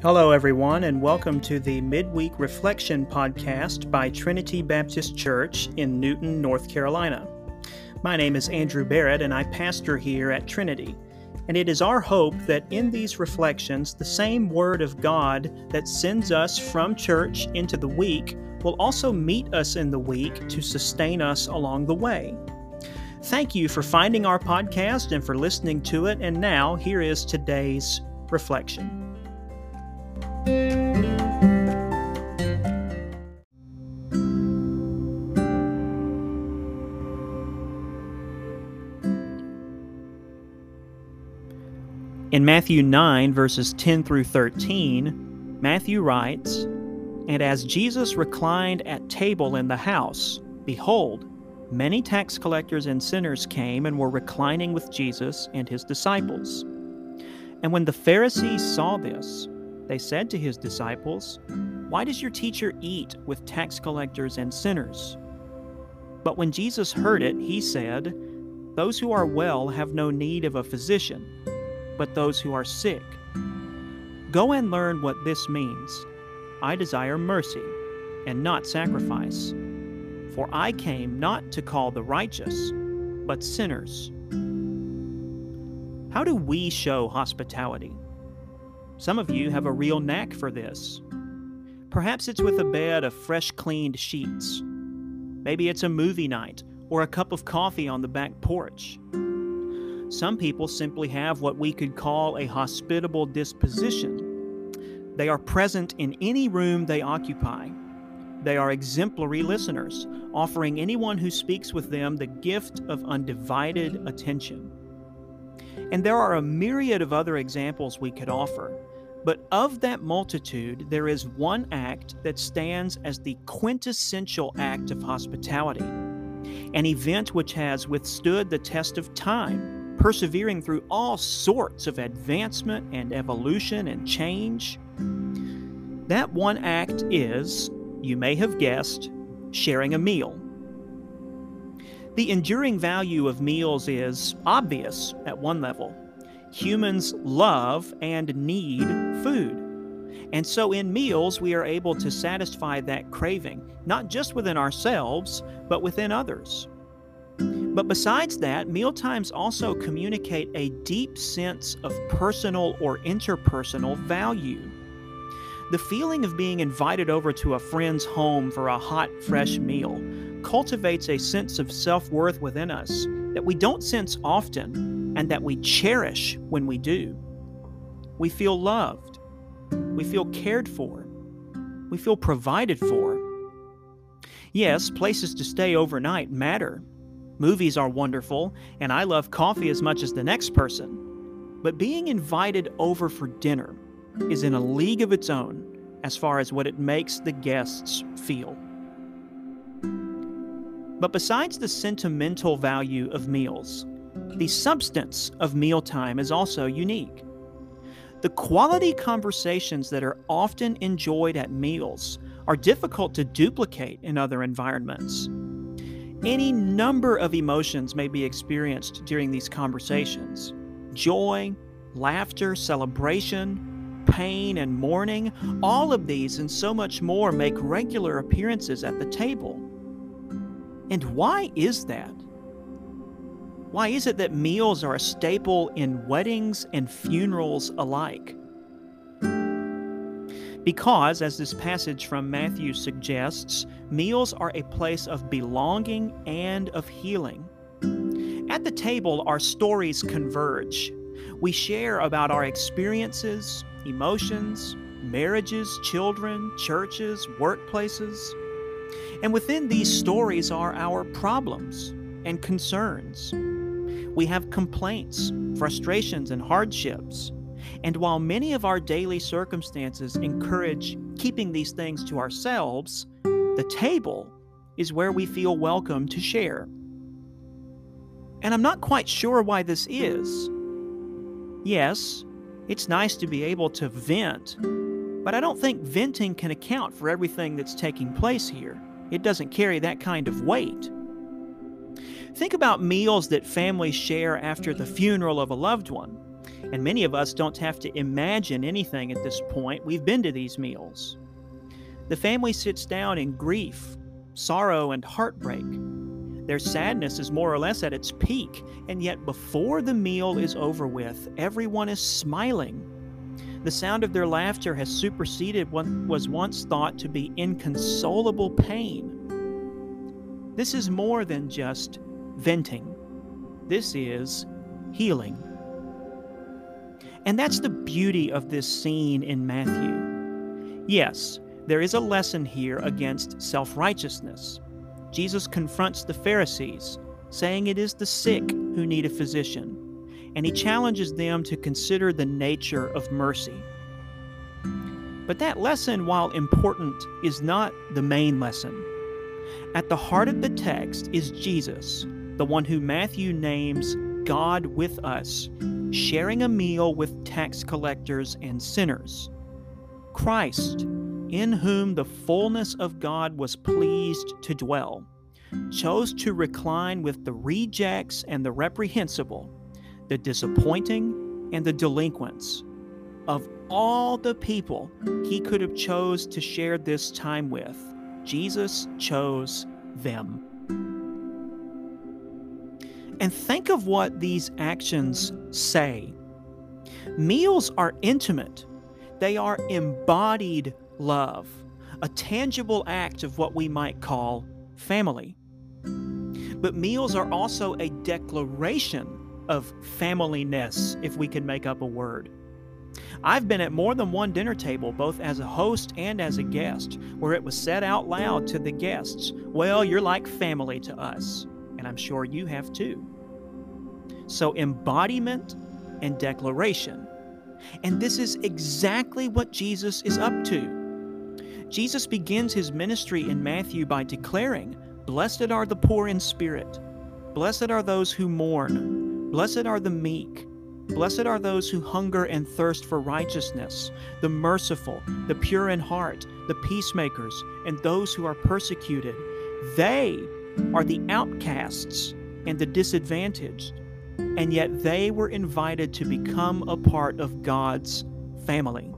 Hello, everyone, and welcome to the Midweek Reflection podcast by Trinity Baptist Church in Newton, North Carolina. My name is Andrew Barrett, and I pastor here at Trinity. And it is our hope that in these reflections, the same Word of God that sends us from church into the week will also meet us in the week to sustain us along the way. Thank you for finding our podcast and for listening to it. And now, here is today's reflection. In Matthew 9, verses 10 through 13, Matthew writes, And as Jesus reclined at table in the house, behold, many tax collectors and sinners came and were reclining with Jesus and his disciples. And when the Pharisees saw this, they said to his disciples, Why does your teacher eat with tax collectors and sinners? But when Jesus heard it, he said, Those who are well have no need of a physician, but those who are sick. Go and learn what this means. I desire mercy and not sacrifice. For I came not to call the righteous, but sinners. How do we show hospitality? Some of you have a real knack for this. Perhaps it's with a bed of fresh cleaned sheets. Maybe it's a movie night or a cup of coffee on the back porch. Some people simply have what we could call a hospitable disposition. They are present in any room they occupy. They are exemplary listeners, offering anyone who speaks with them the gift of undivided attention. And there are a myriad of other examples we could offer. But of that multitude, there is one act that stands as the quintessential act of hospitality, an event which has withstood the test of time, persevering through all sorts of advancement and evolution and change. That one act is, you may have guessed, sharing a meal. The enduring value of meals is obvious at one level. Humans love and need food. And so in meals, we are able to satisfy that craving, not just within ourselves, but within others. But besides that, mealtimes also communicate a deep sense of personal or interpersonal value. The feeling of being invited over to a friend's home for a hot, fresh meal cultivates a sense of self worth within us that we don't sense often and that we cherish when we do. We feel loved. We feel cared for. We feel provided for. Yes, places to stay overnight matter. Movies are wonderful, and I love coffee as much as the next person. But being invited over for dinner is in a league of its own as far as what it makes the guests feel. But besides the sentimental value of meals, the substance of mealtime is also unique. The quality conversations that are often enjoyed at meals are difficult to duplicate in other environments. Any number of emotions may be experienced during these conversations joy, laughter, celebration, pain, and mourning. All of these and so much more make regular appearances at the table. And why is that? Why is it that meals are a staple in weddings and funerals alike? Because, as this passage from Matthew suggests, meals are a place of belonging and of healing. At the table, our stories converge. We share about our experiences, emotions, marriages, children, churches, workplaces. And within these stories are our problems and concerns. We have complaints, frustrations, and hardships. And while many of our daily circumstances encourage keeping these things to ourselves, the table is where we feel welcome to share. And I'm not quite sure why this is. Yes, it's nice to be able to vent, but I don't think venting can account for everything that's taking place here. It doesn't carry that kind of weight. Think about meals that families share after the funeral of a loved one. And many of us don't have to imagine anything at this point. We've been to these meals. The family sits down in grief, sorrow, and heartbreak. Their sadness is more or less at its peak, and yet before the meal is over with, everyone is smiling. The sound of their laughter has superseded what was once thought to be inconsolable pain. This is more than just venting, this is healing. And that's the beauty of this scene in Matthew. Yes, there is a lesson here against self righteousness. Jesus confronts the Pharisees, saying it is the sick who need a physician, and he challenges them to consider the nature of mercy. But that lesson, while important, is not the main lesson. At the heart of the text is Jesus, the one who Matthew names God with us, sharing a meal with tax collectors and sinners. Christ, in whom the fullness of God was pleased to dwell, chose to recline with the rejects and the reprehensible, the disappointing and the delinquents. Of all the people he could have chose to share this time with, Jesus chose them. And think of what these actions say. Meals are intimate, they are embodied love, a tangible act of what we might call family. But meals are also a declaration of familyness, if we can make up a word. I've been at more than one dinner table, both as a host and as a guest, where it was said out loud to the guests, Well, you're like family to us. And I'm sure you have too. So, embodiment and declaration. And this is exactly what Jesus is up to. Jesus begins his ministry in Matthew by declaring, Blessed are the poor in spirit, blessed are those who mourn, blessed are the meek. Blessed are those who hunger and thirst for righteousness, the merciful, the pure in heart, the peacemakers, and those who are persecuted. They are the outcasts and the disadvantaged, and yet they were invited to become a part of God's family.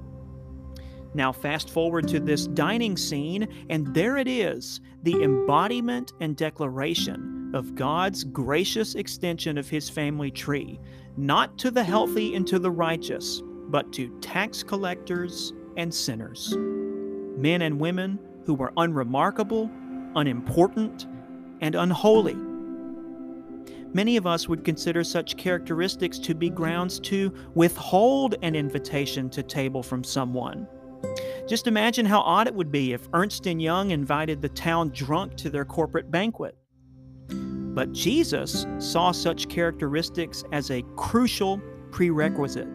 Now, fast forward to this dining scene, and there it is the embodiment and declaration of God's gracious extension of his family tree, not to the healthy and to the righteous, but to tax collectors and sinners. Men and women who were unremarkable, unimportant, and unholy. Many of us would consider such characteristics to be grounds to withhold an invitation to table from someone. Just imagine how odd it would be if Ernst & Young invited the town drunk to their corporate banquet. But Jesus saw such characteristics as a crucial prerequisite.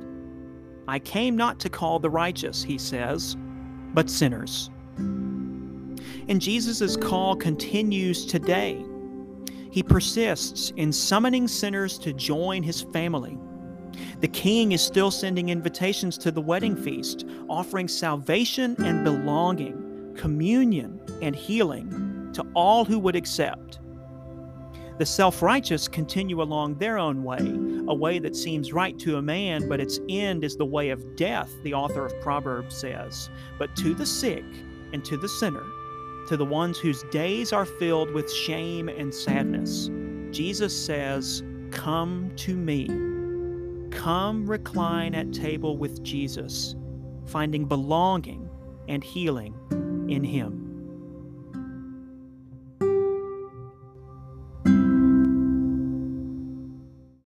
I came not to call the righteous, he says, but sinners. And Jesus' call continues today. He persists in summoning sinners to join his family. The king is still sending invitations to the wedding feast, offering salvation and belonging, communion and healing to all who would accept. The self righteous continue along their own way, a way that seems right to a man, but its end is the way of death, the author of Proverbs says. But to the sick and to the sinner, to the ones whose days are filled with shame and sadness, Jesus says, Come to me. Come recline at table with Jesus, finding belonging and healing in Him.